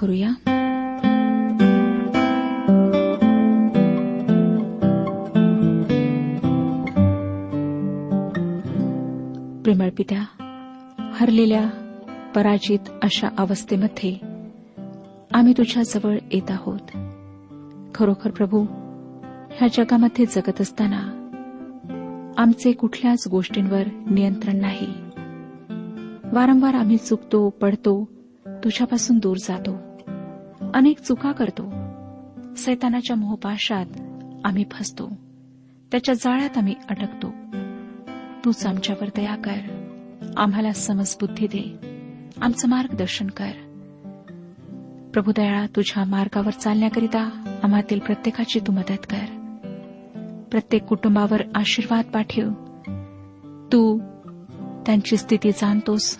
करूया? प्रेमळ पित्या हरलेल्या पराजित अशा अवस्थेमध्ये आम्ही तुझ्या जवळ येत आहोत. खरोखर प्रभू ह्या जगामध्ये जगत असताना आमचे कुठल्याच गोष्टींवर नियंत्रण नाही. वारंवार आम्ही चुकतो पडतो तुझ्यापासून दूर जातो. अनेक चुका करतो. सैतानाच्या मोहपाशात आम्ही फसतो. त्याच्या जाळ्यात आम्ही अटकतो तूच आमच्यावर दया कर. आम्हाला समजबुद्धी दे. आमचं मार्गदर्शन कर. प्रभुदयाळा तुझ्या मार्गावर चालण्याकरिता आम्हातील प्रत्येकाची तू मदत कर. प्रत्येक कुटुंबावर आशीर्वाद पाठव. तू त्यांची स्थिती जाणतोस.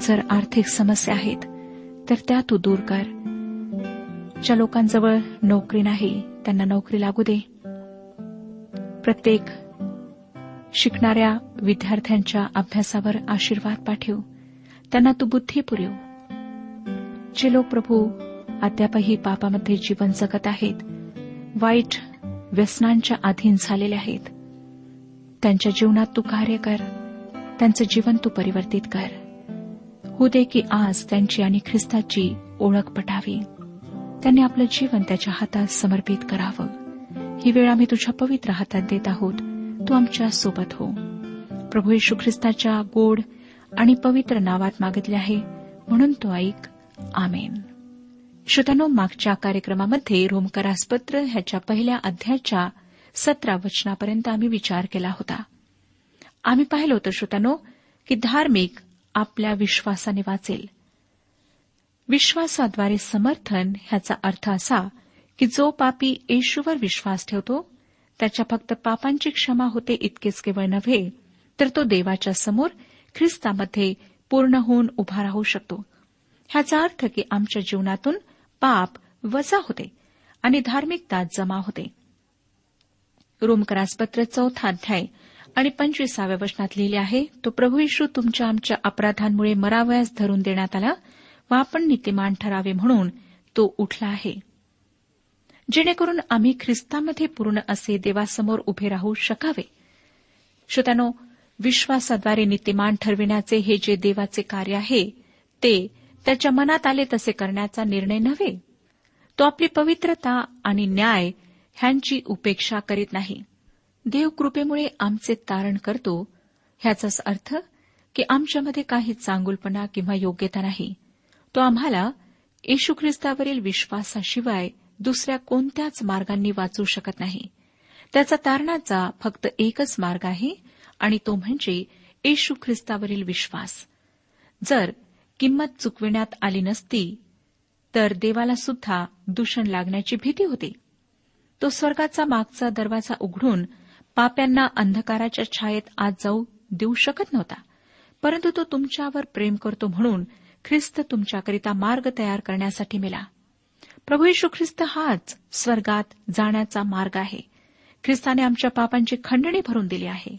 जर आर्थिक समस्या आहेत तर त्या तू दूर कर. ज्या लोकांजवळ नोकरी नाही त्यांना नोकरी लागू दे. प्रत्येक शिकणाऱ्या विद्यार्थ्यांच्या अभ्यासावर आशीर्वाद पाठव. त्यांना तू बुद्धी पुरव. जे लोक प्रभू अद्यापही पापामध्ये जीवन जगत आहेत वाईट व्यसनांच्या अधीन झालेले आहेत. त्यांच्या जीवनात तू कार्य कर त्यांचं जीवन तू परिवर्तित कर. होऊ दे की आज त्यांची आणि ख्रिस्ताची ओळख पटावी. त्यांनी आपलं जीवन त्याच्या हातात समर्पित करावं. ही वेळ आम्ही तुझ्या पवित्र हातात देत आहोत. तू आमच्यासोबत हो. प्रभू येशू ख्रिस्ताच्या गोड आणि पवित्र नावात मागितले आहे. म्हणून तो ऐक. आमेन. श्रोतानो मागच्या कार्यक्रमामध्ये रोमकरासपत्र ह्याच्या पहिल्या अध्यायाच्या सतरा वचनापर्यंत आम्ही विचार केला होता. आम्ही पाहिलं होतं श्रोतानो की धार्मिक आपल्या विश्वासाने वाचेल. विश्वासाद्वारे समर्थन ह्याचा अर्थ असा की जो पापी येशूवर विश्वास ठेवतो त्याच्या फक्त पापांची क्षमा होते इतकेच केवळ नव्हे तर तो देवाच्या समोर ख्रिस्तामध्ये पूर्ण होऊन उभा राहू शकतो. ह्याचा अर्थ की आमच्या जीवनातून पाप वजा होते आणि धार्मिकता जमा होते. रोमकरासपत्र चौथा अध्याय आणि पंचवीसाव्या वचनात लिहिले आहे तो प्रभू येशू तुमच्या आमच्या अपराधांमुळे मरावयास धरून देण्यात आला व आपण नीतिमान ठरावे म्हणून तो उठला आहे. जेणेकरून आम्ही ख्रिस्तामध्ये पूर्ण असे देवासमोर उभे राहू शकावे. श्रोत्यानो विश्वासाद्वारे नीतिमान ठरविण्याचे हे जे देवाचे कार्य आहे ते त्याच्या मनात आले तसे करण्याचा निर्णय नव्हे. तो आपली पवित्रता आणि न्याय ह्यांची उपेक्षा करीत नाही. देव कृपेमुळे आमचे तारण करतो. ह्याचाच अर्थ की आमच्यामध्ये काही चांगुलपणा किंवा योग्यता नाही. तो आम्हाला येशू ख्रिस्तावरील विश्वासाशिवाय दुसऱ्या कोणत्याच मार्गांनी वाचू शकत नाही. त्याचा तारणाचा फक्त एकच मार्ग आहे आणि तो म्हणजे येशू ख्रिस्तावरील विश्वास. जर किंमत चुकविण्यात आली नसती तर देवाला सुद्धा दूषण लागण्याची भीती होती. तो स्वर्गाचा मागचा दरवाजा उघडून पाप्यांना अंधकाराच्या छायेत आत जाऊ देऊ शकत नव्हता परंतु तो तुमच्यावर प्रेम करतो म्हणून ख्रिस्त तुमच्याकरिता मार्ग तयार करण्यासाठी मिला. प्रभू येशू ख्रिस्त हाच स्वर्गात जाण्याचा मार्ग आहे. ख्रिस्ताने आमच्या पापांची खंडणी भरून दिली आहे.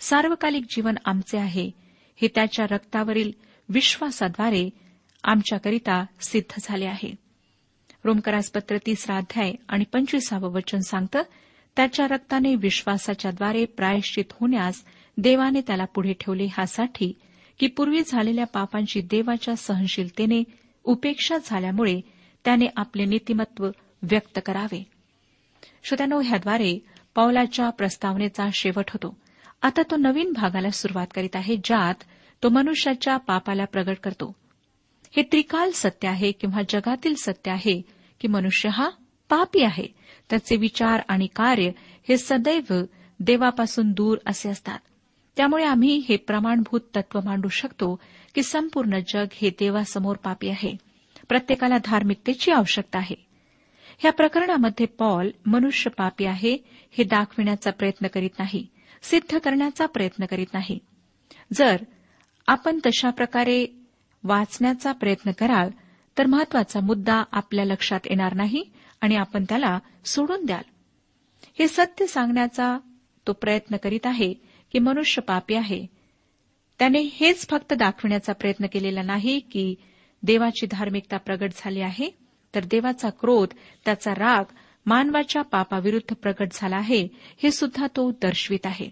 सार्वकालिक जीवन आमचे आहे. हे त्याच्या रक्तावरील विश्वासाद्वारे आमच्याकरिता सिद्ध झाले आहे. रोमकरासपत्र तिसरा अध्याय आणि पंचवीसावं वचन सांगतं त्याच्या रक्ताने विश्वासाच्याद्वारे प्रायश्चित होण्यास देवाने त्याला पुढे ठेवले ह्यासाठी की पूर्वी झालेल्या पापांची देवाच्या सहनशीलतेने उपेक्षा झाल्यामुळे त्याने आपले नीतिमत्व व्यक्त करावे. श्रोत्यानो ह्याद्वारे पावलाच्या प्रस्तावनेचा शेवट होतो. आता तो नवीन भागाला सुरुवात करीत आहे ज्यात तो मनुष्याच्या पापाला प्रगट करतो. हे त्रिकाल सत्य आहे किंवा जगातील सत्य आहे की मनुष्य हा पापी आहे? त्याचे विचार आणि कार्य हे सदैव देवापासून दूर असे असतात. त्यामुळे आम्ही हे प्रमाणभूत तत्व मांडू शकतो की संपूर्ण जग हे देवासमोर पापी आहे. प्रत्येकाला धार्मिकतेची आवश्यकता आहे. या प्रकरणामध्ये पॉल मनुष्य पापी आहे हे दाखविण्याचा प्रयत्न करीत नाही सिद्ध करण्याचा प्रयत्न करीत नाही. जर आपण तशा प्रकारे वाचण्याचा प्रयत्न कराल तर महत्त्वाचा मुद्दा आपल्या लक्षात येणार नाही आणि आपण त्याला सोडून द्याल. हे सत्य सांगण्याचा तो प्रयत्न करीत आहे की मनुष्य पापी आहे. त्याने हेच फक्त दाखविण्याचा प्रयत्न केलेला नाही की देवाची धार्मिकता प्रगट झाली आहे तर देवाचा क्रोध त्याचा राग मानवाच्या पापाविरुद्ध प्रगट झाला आहे हे सुद्धा तो दर्शवित आहे.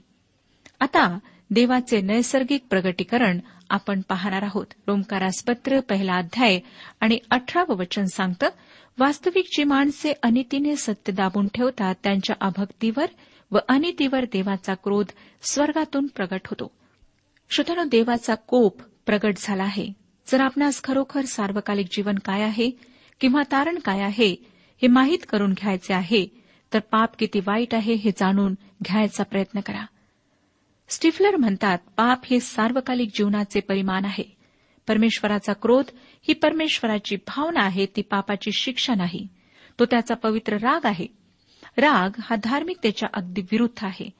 आता देवाचे नैसर्गिक प्रगटीकरण आपण पाहणार आहोत. रोमकारासपत्र पहिला अध्याय आणि अठरावं वचन सांगतं वास्तविक जी माणसे अनितीने सत्य दाबून ठेवतात त्यांच्या अभक्तीवर व अनितीवर देवाचा क्रोध स्वर्गातून प्रगट होतो. श्रोत्यानो देवाचा कोप प्रगट झाला आहे. जर आपणास खरोखर सार्वकालिक जीवन काय आहे किंवा तारण काय आहे हे माहीत करून घ्यायचे आहे तर पाप किती वाईट आहे हे जाणून घ्यायचा प्रयत्न करा. स्टिफलर म्हणतात पाप हे सार्वकालिक जीवनाचे परिमाण आहे. परमेश्वराचा क्रोध ही परमेश्वराची भावना आहे ती पापाची शिक्षा नाही. तो त्याचा पवित्र राग आहे. राग हा धार्मिकतेच्या अगदी विरुद्ध आहे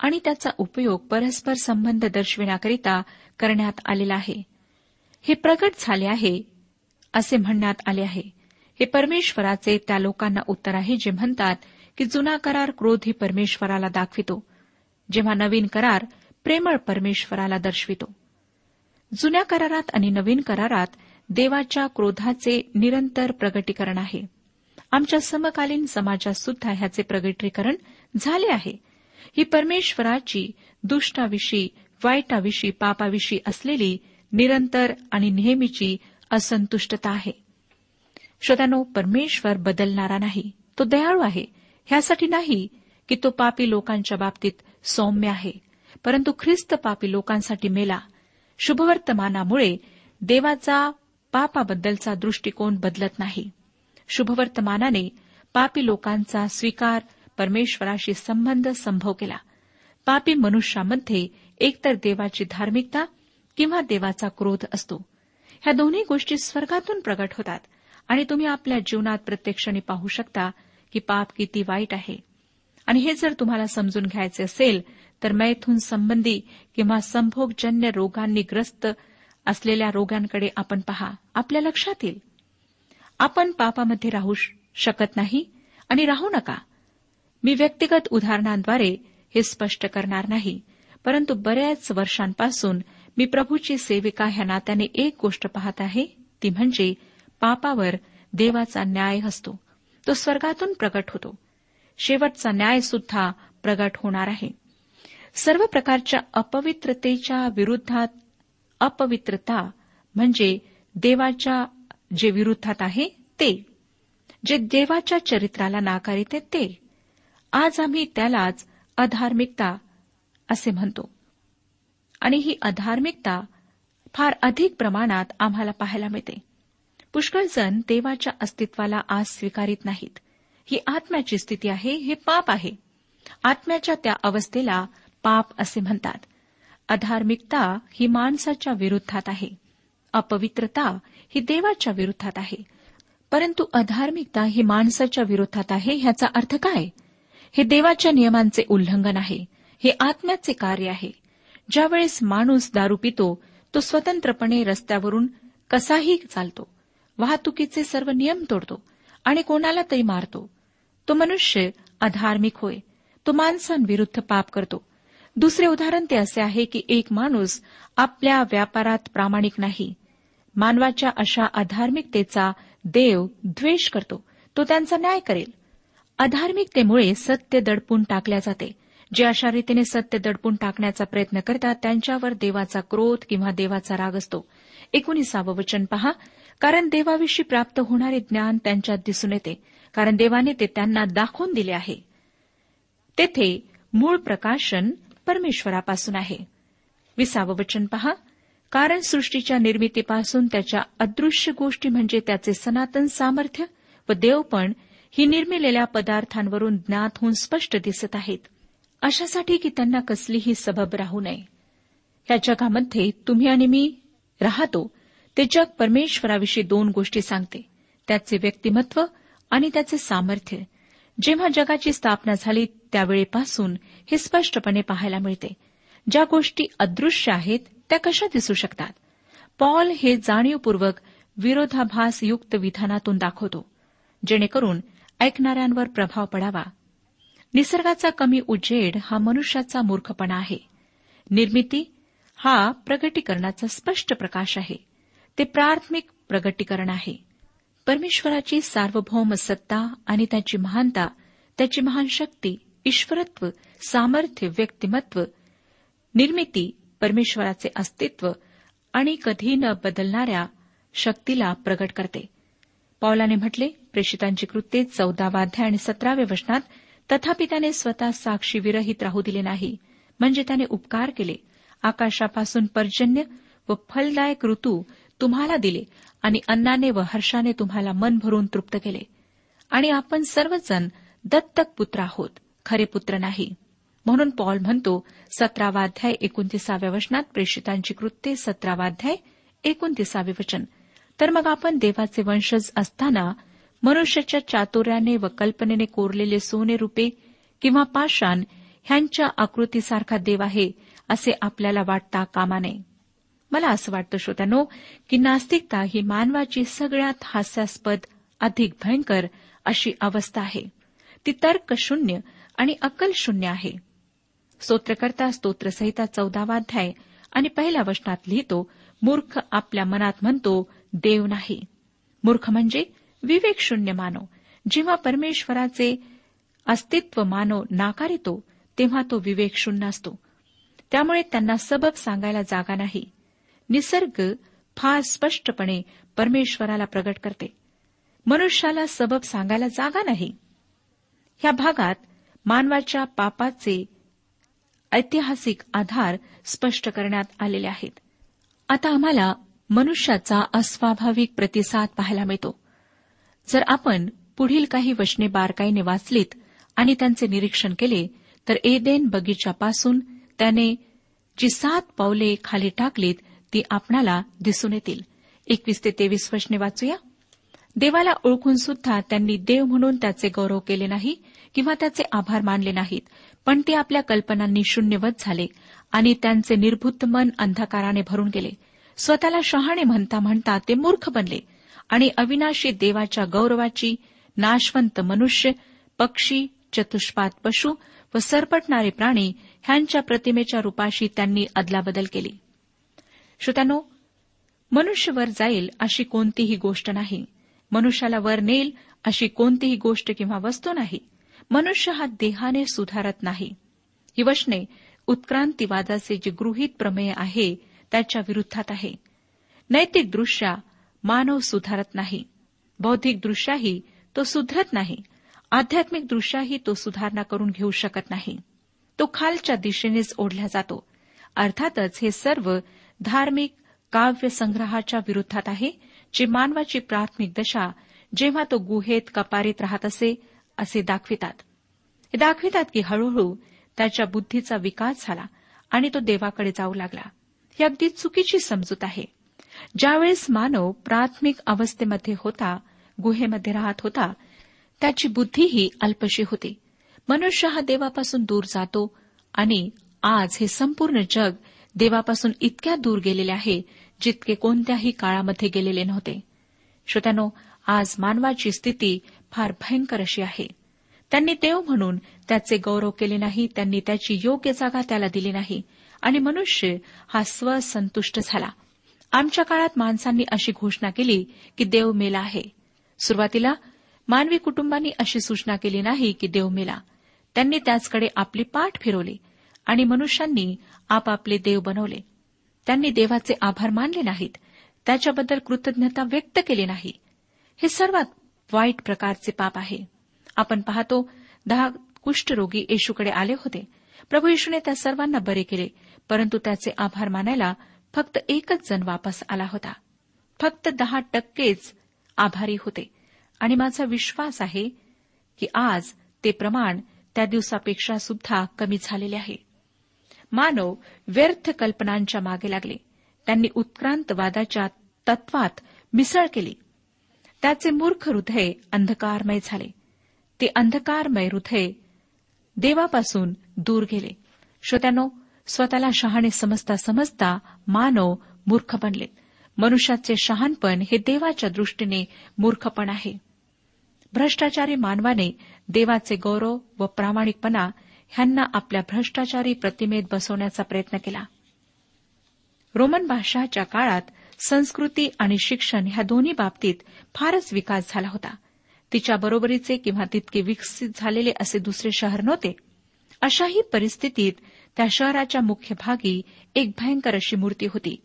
आणि त्याचा उपयोग परस्पर संबंध दर्शविण्याकरिता करण्यात आलेला आहे. हे प्रगट झाले आहे असे म्हणण्यात आले आहे. हे परमेश्वराचे त्या लोकांना उत्तर आहे जे म्हणतात की जुना करार क्रोधी परमेश्वराला दाखवितो जेव्हा नवीन करार प्रेमळ परमेश्वराला दर्शवितो. जुन्या करारात आणि नवीन करारात देवाच्या क्रोधाचे निरंतर प्रगटीकरण आहे. आमच्या समकालीन समाजात सुद्धा ह्याचे प्रगटीकरण झाले आहे. ही परमेश्वराची दुष्टाविषयी वाईटाविषयी पापाविषयी असलेली निरंतर आणि नेहमीची असंतुष्टता आहे. श्रोत्यानो परमेश्वर बदलणारा नाही तो दयाळू आहे. ह्यासाठी नाही की तो पापी लोकांच्या बाबतीत सौम्य आहे परंतु ख्रिस्त पापी लोकांसाठी मेला. शुभवर्तमानामुळे देवाचा पापाबद्दलचा दृष्टिकोन बदलत नाही. शुभवर्तमानाने पापी लोकांचा स्वीकार परमेश्वराशी संबंध संभव केला. पापी मनुष्यामध्ये एकतर देवाची धार्मिकता किंवा देवाचा क्रोध असतो. ह्या दोन्ही गोष्टी स्वर्गातून प्रगट होतात आणि तुम्ही आपल्या जीवनात प्रत्यक्षाने पाहू शकता की पाप किती वाईट आहे. आणि हे जर तुम्हाला समजून घ्यायचे असेल तर मैथून संबंधी किंवा संभोगजन्य रोगांनी ग्रस्त असलेल्या रोगांकडे आपण पहा. आपल्या लक्षात येईल. आपण पापामध्ये राहू शकत नाही आणि राहू नका. मी व्यक्तिगत उदाहरणांद्वारे हे स्पष्ट करणार नाही परंतु बऱ्याच वर्षांपासून मी प्रभूची सेविका ह्या नात्याने एक गोष्ट पाहत आहे ती म्हणजे पापावर देवाचा न्याय असतो. तो स्वर्गातून प्रगट होतो. शेवटचा न्याय सुद्धा प्रगट होणार आहे. सर्व प्रकारच्या अपवित्रतेच्या विरुद्धात अपवित्रता म्हणजे देवाच्या जे विरुद्धात आहे ते. जे देवाच्या चरित्राला नाकारिते ते. आज आम्ही त्यालाच अधार्मिकता असे म्हणतो. आणि ही अधार्मिकता फार अधिक प्रमाणात आम्हाला पाहायला मिळते. पुष्कळजण देवाच्या अस्तित्वाला आज स्वीकारित नाहीत. ही आत्म्याची स्थिती आहे हे पाप आहे. आत्म्याच्या त्या अवस्थेला पाप असे म्हणतात. अधार्मिकता ही माणसाच्या विरुद्धात आहे. अपवित्रता ही देवाच्या विरोधात आहे. परंतु अधार्मिकता ही माणसाच्या विरोधात आहे ह्याचा अर्थ काय? हे देवाच्या नियमांचे उल्लंघन आहे. हे आत्म्याचे कार्य आहे. ज्यावेळेस माणूस दारू पितो तो स्वतंत्रपणे रस्त्यावरून कसाही चालतो. वाहतुकीचे सर्व नियम तोडतो आणि कोणाला तरी मारतो. तो मनुष्य अधार्मिक होय. तो माणसांविरुद्ध पाप करतो. दुसरे उदाहरण ते असे आहे की एक माणूस आपल्या व्यापारात प्रामाणिक नाही. मानवाच्या अशा अधार्मिकतेचा देव द्वेष करतो. तो त्यांचा न्याय करेल. अधार्मिकतेमुळे सत्य दडपून टाकल्या जाते. जे अशा रीतीने सत्य दडपून टाकण्याचा प्रयत्न करतात त्यांच्यावर देवाचा क्रोध किंवा देवाचा राग असतो. एकोणीसावं वचन पहा. कारण देवाविषयी प्राप्त होणारे ज्ञान त्यांच्यात दिसून येते. कारण देवाने ते त्यांना दाखवून दिले आहे. तेथे मूळ प्रकाशन परमेश्वरापासून आहे. विसावं वचन पहा. कारण सृष्टीच्या निर्मितीपासून त्याच्या अदृश्य गोष्टी म्हणजे त्याचे सनातन सामर्थ्य व देवपण ही निर्मिलेल्या पदार्थांवरून ज्ञात होऊन स्पष्ट दिसत आहेत. अशासाठी की त्यांना कसलीही सबब राहू नये. या जगामध्ये तुम्ही आणि मी राहतो ते जग परमेश्वराविषयी दोन गोष्टी सांगते त्याचे व्यक्तिमत्व आणि त्याचे सामर्थ्य. जेव्हा जगाची स्थापना झाली त्यावेळेपासून हे स्पष्टपणे पाहायला मिळते. ज्या गोष्टी अदृश्य आहेत त्या कशा दिसू शकतात? पॉल हे जाणीवपूर्वक विरोधाभासयुक्त विधानातून दाखवतो जेणेकरून ऐकणाऱ्यांवर प्रभाव पडावा. निसर्गाचा कमी उजेड हा मनुष्याचा मूर्खपणा आहे. निर्मिती हा प्रगटीकरणाचा स्पष्ट प्रकाश आहे. ते प्राथमिक प्रगटीकरण आहे. परमेश्वराची सार्वभौम सत्ता आणि त्याची महानता त्याची महान शक्ती ईश्वरत्व सामर्थ्य व्यक्तिमत्व निर्मिती परमेश्वराचे अस्तित्व आणि कधी न बदलणाऱ्या शक्तीला प्रगट करते. पौलाने म्हटले प्रेषितांची कृत्ये चौदावाध्याय आणि सतराव्या वचनात तथापि त्याने स्वतः साक्षी विरहित राहू दिले नाही. म्हणजे त्याने उपकार केले. आकाशापासून पर्जन्य व फलदायक ऋतू तुम्हाला दिले आणि अन्नाने व हर्षाने तुम्हाला मन भरून तृप्त केले. आणि आपण सर्वजण दत्तक पुत्र आहोत. खरे पुत्र नाही. म्हणून पॉल म्हणतो सतरावाध्याय एकोणतीसाव्या वचनात प्रेषितांची कृत्ये सतरावाध्याय एकोणतीसावे वचन. तर मग आपण देवाचे वंशज असताना मनुष्याच्या चातुर्याने व कल्पनेने कोरलेले सोने रुपे किंवा पाषाण ह्यांच्या आकृतीसारखा देव आहे असे आपल्याला वाटता कामा नये मला असं वाटतं श्रोत्यानो की नास्तिकता ही मानवाची सगळ्यात हास्यास्पद अधिक भयंकर अशी अवस्था आहे. ती तर्कशून्य आणि अकल शून्य आहे. स्तोत्रकर्ता स्तोत्रसहिता चौदावाध्याय आणि पहिल्या वचनात लिहितो मूर्ख आपल्या मनात म्हणतो देव नाही. मूर्ख म्हणजे विवेक शून्य मानव जेव्हा परमेश्वराचे अस्तित्व मानव नाकारितो तेव्हा तो विवेक शून्य असतो. त्यामुळे त्यांना सबब सांगायला जागा नाही. निसर्ग फार स्पष्टपणे परमेश्वराला प्रगट करते. मनुष्याला सबब सांगायला जागा नाही. ह्या भागात मानवाच्या पापाचे ऐतिहासिक आधार स्पष्ट करण्यात आलेले आहेत. आता आम्हाला मनुष्याचा अस्वाभाविक प्रतिसाद पाहायला मिळतो. जर आपण पुढील काही वचने बारकाईने वाचलीत आणि त्यांचे निरीक्षण केले तर एदेन बगीच्यापासून त्याने जी सात पावले खाली टाकलीत ती आपणाला दिसून येतील. एकवीस ते तेवीस वचने वाचूया? देवाला ओळखून सुद्धा त्यांनी देव म्हणून त्याचे गौरव केले नाही किंवा त्याचे आभार मानले नाहीत. पण ते आपल्या कल्पनांनी शून्यवत झाले आणि त्यांचे निर्भूत मन अंधकाराने भरून गेले. स्वतःला शहाणे म्हणता म्हणता ते मूर्ख बनले आणि अविनाशी देवाच्या गौरवाची नाशवंत मनुष्य पक्षी चतुष्पाद पशु व सरपटणारे प्राणी ह्यांच्या प्रतिमेच्या रूपाशी त्यांनी अदलाबदल केली. श्रोत्यानो मनुष्य वर जाईल अशी कोणतीही गोष्ट नाही. मनुष्याला वर नेल अशी कोणतीही गोष्ट किंवा वस्तू नाही. मनुष्य हा देहाने सुधारत नाही. ही वचने उत्क्रांतीवादाचे जे गृहीत प्रमेय आहे त्याच्या विरुद्धात आहे. नैतिकदृष्ट्या मानव सुधारत नाही. बौद्धिकदृष्ट्याही तो सुधरत नाही. आध्यात्मिकदृष्ट्याही तो सुधारणा करून घेऊ शकत नाही. तो खालच्या दिशेनेच ओढला जातो. अर्थातच हे सर्व धार्मिक काव्य संग्रहाच्या विरुद्धात आहे जे मानवाची प्राथमिक दशा जेव्हा तो गुहेत कपारीत राहत असे असे दाखवितात. हे दाखवितात की हळूहळू त्याच्या बुद्धीचा विकास झाला आणि तो देवाकडे जाऊ लागला. ही अगदी चुकीची समजूत आहे. ज्यावेळेस मानव प्राथमिक अवस्थेमध्ये होता गुहेमध्ये राहत होता त्याची बुद्धीही अल्पशी होती. मनुष्य हा देवापासून दूर जातो आणि आज हे संपूर्ण जग देवापासून इतक्या दूर गेलेले आहे जितके कोणत्याही काळामध्ये गेलेले नव्हते. श्रोत्यानो आज मानवाची स्थिती फार भयंकर अशी आहे. त्यांनी देव म्हणून त्याचे गौरव केले नाही त्यांनी त्याची योग्य जागा त्याला दिली नाही. आणि मनुष्य हा स्वसंतुष्ट झाला. आमच्या काळात माणसांनी अशी घोषणा केली की देव मेला आहे. सुरुवातीला मानवी कुटुंबांनी अशी सूचना केली नाही की देव मेला. त्यांनी त्याचकडे आपली पाठ फिरवली आणि मनुष्यांनी आपापले देव बनवले. त्यांनी देवाचे आभार मानले नाहीत. त्याच्याबद्दल कृतज्ञता व्यक्त केली नाही. हे सर्वात वाईट प्रकारचे पाप आहे. आपण पाहतो दहा कुष्ठरोगी येशूकडे आले होते. प्रभू येशूने त्या सर्वांना बरे केले परंतु त्याचे आभार मानायला फक्त एकच जण वापस आला होता. फक्त दहा टक्केच आभारी होते. आणि माझा विश्वास आहे की आज ते प्रमाण त्या दिवसापेक्षा सुद्धा कमी झालेले आहे. मानव व्यर्थ कल्पनांच्या मागे लागले. त्यांनी उत्क्रांतवादाच्या तत्वात मिसळ केली. त्याचे मूर्ख हृदय अंधकारमय झाले. ते अंधकारमय हृदय देवापासून दूर गेले. श्रोत्यानो स्वतःला शहाणे समजता समजता मानव मूर्ख बनले. मनुष्याचे शहाणपण हे देवाच्या दृष्टीने मूर्खपण आहे. भ्रष्टाचारी मानवाने देवाचे गौरव व प्रामाणिकपणा ह्यांना आपल्या भ्रष्टाचारी प्रतिमेत बसवण्याचा प्रयत्न केला. रोमन भाषाच्या काळात संस्कृती आणि शिक्षण ह्या दोन्ही बाबतीत फारच विकास झाला होता. तिच्या बरोबरीचे किंवा तितके विकसित झालेले असे दुसरे शहर नव्हते. अशाही परिस्थितीत त्या शहराच्या मुख्य भागी एक भयंकर अशी मूर्ती होती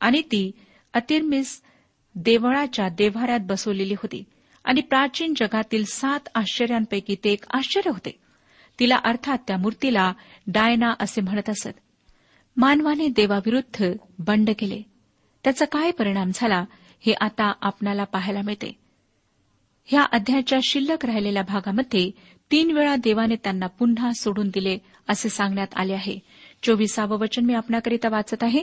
आणि ती अतिर्मिस देवळाच्या देव्हाऱ्यात बसवलेली होती आणि प्राचीन जगातील सात आश्चर्यांपैकी ते एक आश्चर्य होते. तिला अर्थात त्या मूर्तीला डायना असे म्हणत असत. मानवाने देवाविरुद्ध बंड केले. त्याचा काय परिणाम झाला हे आता आपणाला पाहायला मिळते. ह्या अध्यायाच्या शिल्लक राहिलेल्या भागामध्ये तीन वेळा देवाने त्यांना पुन्हा सोडून दिले असे सांगण्यात आले आहे. चोवीसावं वचन मी आपणाकरिता वाचत आहे.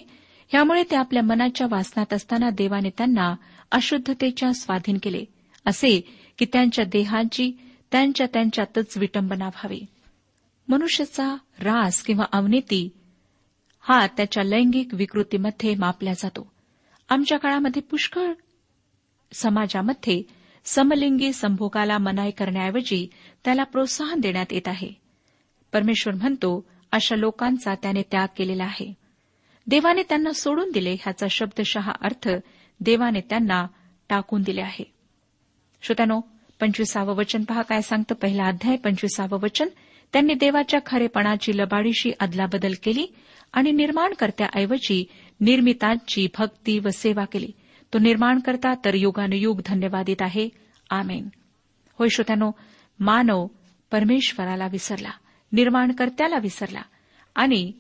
यामुळे ते आपल्या मनाच्या वासनात असताना देवाने त्यांना अशुद्धतेच्या स्वाधीन केले असे की त्यांच्या देहाची त्यांच्या त्यांच्यातच विटंबना व्हावी. मनुष्याचा रास किंवा अवनीती हा त्याच्या लैंगिक विकृतीमध्ये मापला जातो. आमच्या काळामध्ये पुष्कळ समाजामध्ये समलिंगी संभोगाला मनाई करण्याऐवजी त्याला प्रोत्साहन देण्यात येत आहे. परमेश्वर म्हणतो अशा लोकांचा त्याने त्याग केलेला आहे. देवाने त्यांना सोडून दिले ह्याचा शब्दशः अर्थ देवाने त्यांना टाकून दिले आहे. श्रोत्यानो पंचवीसावं वचन पहा काय सांगतं. पहिला अध्याय पंचवीसावं वचन. त्यांनी देवाच्या खरेपणाची लबाडीशी अदलाबदल केली आणि निर्माणकर्त्याऐवजी निर्मितांची भक्ती व सेवा केली. तो निर्माण करता तर युगानुयुग धन्यवादित आहे. आमेन. होय श्रोत्यानो मानव परमेश्वराला विसरला निर्माणकर्त्याला विसरला आणि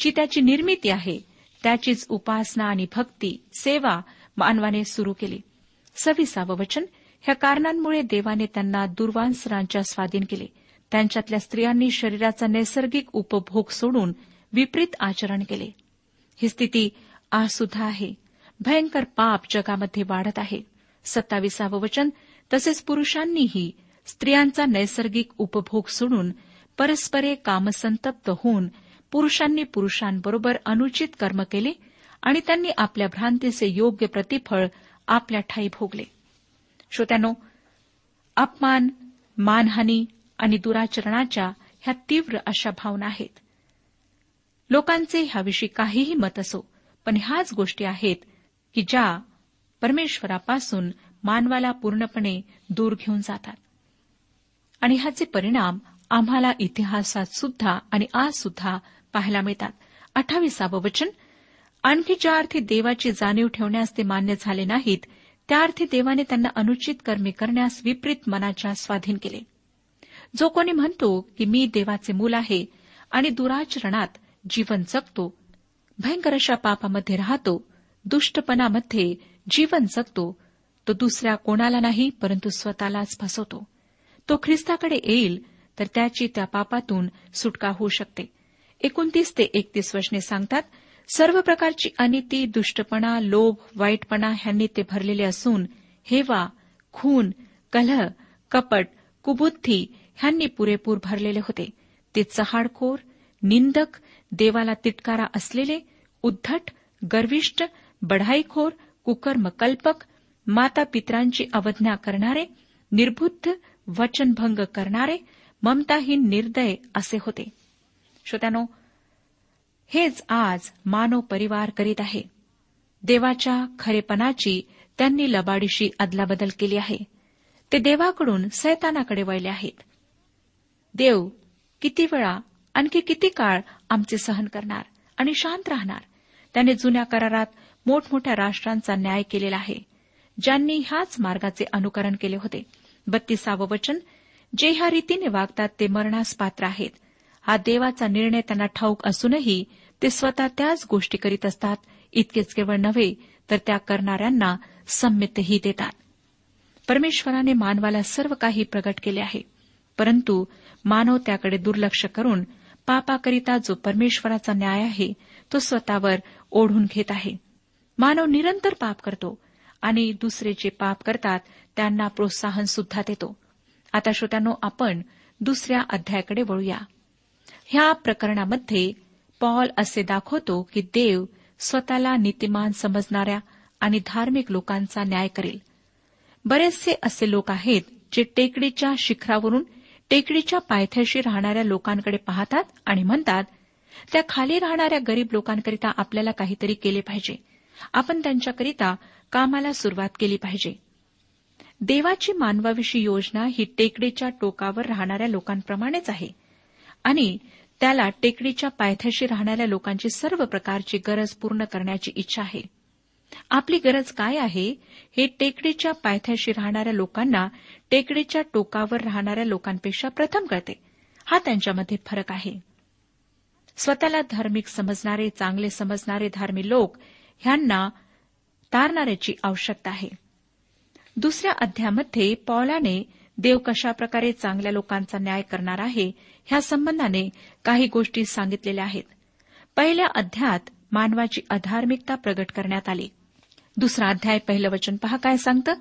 जी त्याची निर्मिती आहे त्याचीच उपासना आणि भक्ती सेवा मानवाने सुरू केली. सविसावं वचन ह्या कारणांमुळे देवाने त्यांना दुर्वांसरांच्या स्वाधीन केले. त्यांच्यातल्या स्त्रियांनी शरीराचा नैसर्गिक उपभोग सोडून विपरीत आचरण केले. ही स्थिती आज सुद्धा आहे. भयंकर पाप जगामध्ये वाढत आहे. सत्तावीसावं वचन तसेच पुरुषांनीही स्त्रियांचा नैसर्गिक उपभोग सोडून परस्परे कामसंतप्त होऊन पुरुषांनी पुरुषांबरोबर अनुचित कर्म केले आणि त्यांनी आपल्या भ्रांतीचे योग्य प्रतिफळ आपल्या ठाई भोगले. श्रोत्यानो अपमान मानहानी आणि दुराचरणाच्या ह्या तीव्र अशा भावना आहेत. लोकांचे ह्याविषयी काहीही मत असो पण ह्याच गोष्टी आहेत की ज्या परमेश्वरापासून मानवाला पूर्णपणे दूर घेऊन जातात. आणि ह्याचे परिणाम आम्हाला इतिहासात सुद्धा आणि आज सुद्धा पाहायला मिळतात. अठ्ठावीसावं वचन आणखी ज्या अर्थी देवाची जाणीव ठेवण्यास ते मान्य झाले नाहीत त्या अर्थी देवाने त्यांना अनुचित कर्मे करण्यास विपरीत मनाच्या स्वाधीन केले. जो कोणी म्हणतो की मी देवाचे मूल आहे आणि दुराचरणात जीवन जगतो. भयंकर अशा पापामध्ये राहतो. दुष्टपणामध्ये जीवन जगतो. तो दुसऱ्या कोणाला नाही परंतु स्वतःलाच फसवतो. तो ख्रिस्ताकडे येईल तर त्याची त्या पापातून सुटका होऊ शकते. एकोणतीस ते एकतीस वचने सांगतात सर्व प्रकारची अनिती दुष्टपणा लोभ वाईटपणा ह्यांनी ते भरलेले असून हेवा खून कलह कपट कुबुद्धी ह्यांनी पुरेपूर भरलेले होते. ते चहाडखोर निंदक देवाला तिटकारा असलेले उद्धट गर्विष्ट बढाईखोर कुकर्मकल्पक माता पित्रांची अवज्ञा करणारे निर्बुद्ध वचनभंग करणारे ममताहीन निर्दय असे होते. श्रोत्यानो हेच आज मानव परिवार करीत आहे. देवाच्या खरेपणाची त्यांनी लबाडीशी अदलाबदल केली आहे. ते देवाकडून सैतानाकडे वळले आहेत. देव किती वेळा आणखी किती काळ आमचे सहन करणार आणि शांत राहणार. त्याने जुन्या करारात मोठमोठ्या राष्ट्रांचा न्याय केलेला आहे ज्यांनी ह्याच मार्गाचे अनुकरण केले होते. बत्तीसावं वचन जे ह्या रीतीने वागतात ते मरणास पात्र आहेत. हा देवाचा निर्णय त्यांना ठाऊक असूनही ते स्वतः त्याच गोष्टी करीत असतात इतकेच केवळ नव्हे तर त्या करणाऱ्यांना संमितही देतात. परमेश्वराने मानवाला सर्व काही प्रगट केले आहे परंतु मानव त्याकडे दुर्लक्ष करून पापाकरिता जो परमेश्वराचा न्याय आहे तो स्वतःवर ओढून घेत आहे. मानव निरंतर पाप करतो आणि दुसरे जे पाप करतात त्यांना प्रोत्साहन सुद्धा देतो. आता श्रोत्यानो आपण दुसऱ्या अध्यायाकडे वळूया. ह्या प्रकरणामध्ये पॉल असे दाखवतो की देव स्वतःला नीतिमान समजणाऱ्या आणि धार्मिक लोकांचा न्याय करेल. बरेचसे असे लोक आहेत जे टेकडीच्या शिखरावरून टेकडीच्या पायथ्याशी राहणाऱ्या लोकांकडे पाहतात आणि म्हणतात त्या खाली राहणाऱ्या गरीब लोकांकरिता आपल्याला काहीतरी केले पाहिजे. आपण त्यांच्याकरिता कामाला सुरुवात केली पाहिजे. देवाची मानवाविषयी योजना ही टेकडीच्या टोकावर राहणाऱ्या लोकांप्रमाणेच आहे. आणि त्याला टेकडीच्या पायथ्याशी राहणाऱ्या लोकांची सर्व प्रकारची गरज पूर्ण करण्याची इच्छा आहे. आपली गरज काय आहे हे टेकडीच्या पायथ्याशी राहणाऱ्या लोकांना टेकडीच्या टोकावर राहणाऱ्या लोकांपेक्षा प्रथम कळते. हा त्यांच्यामध्ये फरक आहे. स्वतःला धार्मिक समजणारे चांगले समजणारे धार्मिक लोक ह्यांना तारणाऱ्याची आवश्यकता आहे. दुसऱ्या अध्यामध्ये पॉलाने देव कशाप्रकारे चांगल्या लोकांचा न्याय करणार आहे ह्या संबंधाने काही गोष्टी सांगितलेल्या आहेत. पहिल्या अध्यात मानवाची अधार्मिकता प्रगट करण्यात आली. दुसरा अध्याय पहिलं वचन पहा काय सांगतं?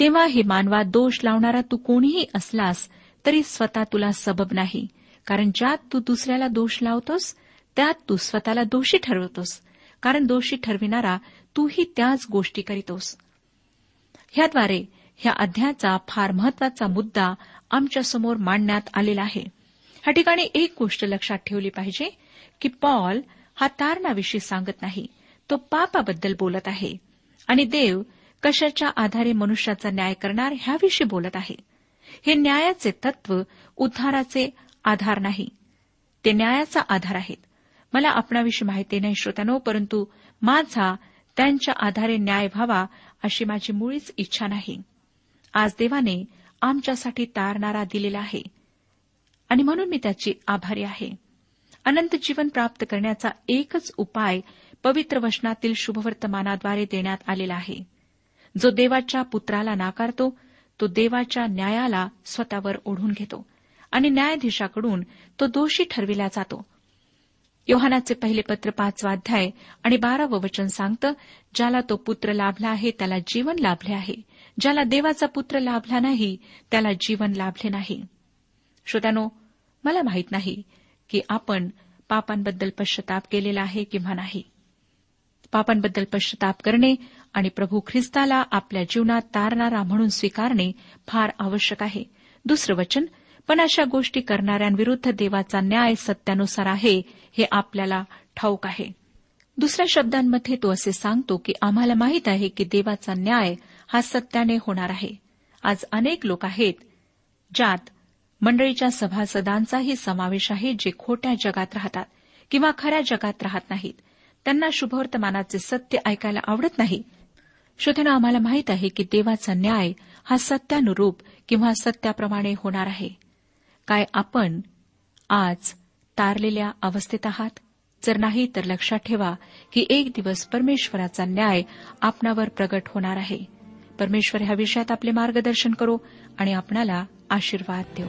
तेव्हा हे मानवा दोष लावणारा तू कोणीही असलास तरी स्वतः तुला सबब नाही. कारण ज्यात तू दुसऱ्याला दोष लावतोस त्यात तू स्वतःला दोषी ठरवतोस. कारण दोषी ठरविणारा तूही त्याच गोष्टी करीतोस. ह्याद्वारे ह्या अध्यायाचा फार महत्त्वाचा मुद्दा आमच्यासमोर मांडण्यात आलेला आहे. ह्या ठिकाणी एक गोष्ट लक्षात ठेवली पाहिजे की पॉल हा तारणाविषयी सांगत नाही. तो पापाबद्दल बोलत आहे. आणि देव कशाच्या आधारे मनुष्याचा न्याय करणार ह्याविषयी बोलत आहे. हे न्यायाचे तत्व उद्धाराचे आधार नाही. ते न्यायाचा आधार आहेत. मला आपणाविषयी माहिती नाही श्रोत्यानो परंतु माझा त्यांच्या आधारे न्याय व्हावा अशी माझी मुळीच इच्छा नाही. आज देवाने आमच्यासाठी तारणारा दिलेला आहे आणि म्हणून मी त्याची आभारी आहे. अनंत जीवन प्राप्त करण्याचा एकच उपाय पवित्र वचनातील शुभवर्तमानाद्वारे देण्यात आलेला आहे. जो देवाच्या पुत्राला नाकारतो तो देवाच्या न्यायाला स्वतःवर ओढून घेतो आणि न्यायाधीशाकडून तो दोषी ठरविला जातो. योहानाचे पहिले पत्र पाचवा अध्याय आणि बारावं वचन सांगतं ज्याला तो पुत्र लाभला आहे त्याला जीवन लाभले आहे. ज्याला देवाचा पुत्र लाभला नाही त्याला जीवन लाभले नाही. श्रोत्यानो मला माहीत नाही की आपण पापांबद्दल पश्चाताप केलेला आहे किंवा नाही. पापांबद्दल पश्चाताप करणे आणि प्रभू ख्रिस्ताला आपल्या जीवनात तारणारा म्हणून स्वीकारणे फार आवश्यक आहे. दुसरं वचन पण अशा गोष्टी करणाऱ्यांविरुद्ध देवाचा न्याय सत्यानुसार आहे हे आपल्याला ठाऊक आहे. दुसऱ्या शब्दांमध्ये तो असे सांगतो की आम्हाला माहीत आहे की देवाचा न्याय हा सत्याने होणार आहे. आज अनेक लोक आहेत ज्यात मंडळीच्या सभासदांचाही समावेश आहे जे खोट्या जगात राहतात किंवा खऱ्या जगात राहत नाहीत. त्यांना शुभवर्तमानाचे सत्य ऐकायला आवडत नाही. श्रोत्यानं आम्हाला माहीत आहे की देवाचा न्याय हा सत्यानुरूप किंवा सत्याप्रमाणे होणार आहे. काय आपण आज तारलेल्या अवस्थेत आहात? जर नाही तर लक्षात ठेवा की एक दिवस परमेश्वराचा न्याय आपणावर प्रगट होणार आहे. परमेश्वर ह्या विषयात आपले मार्गदर्शन करो आणि आपणाला आशीर्वाद देऊ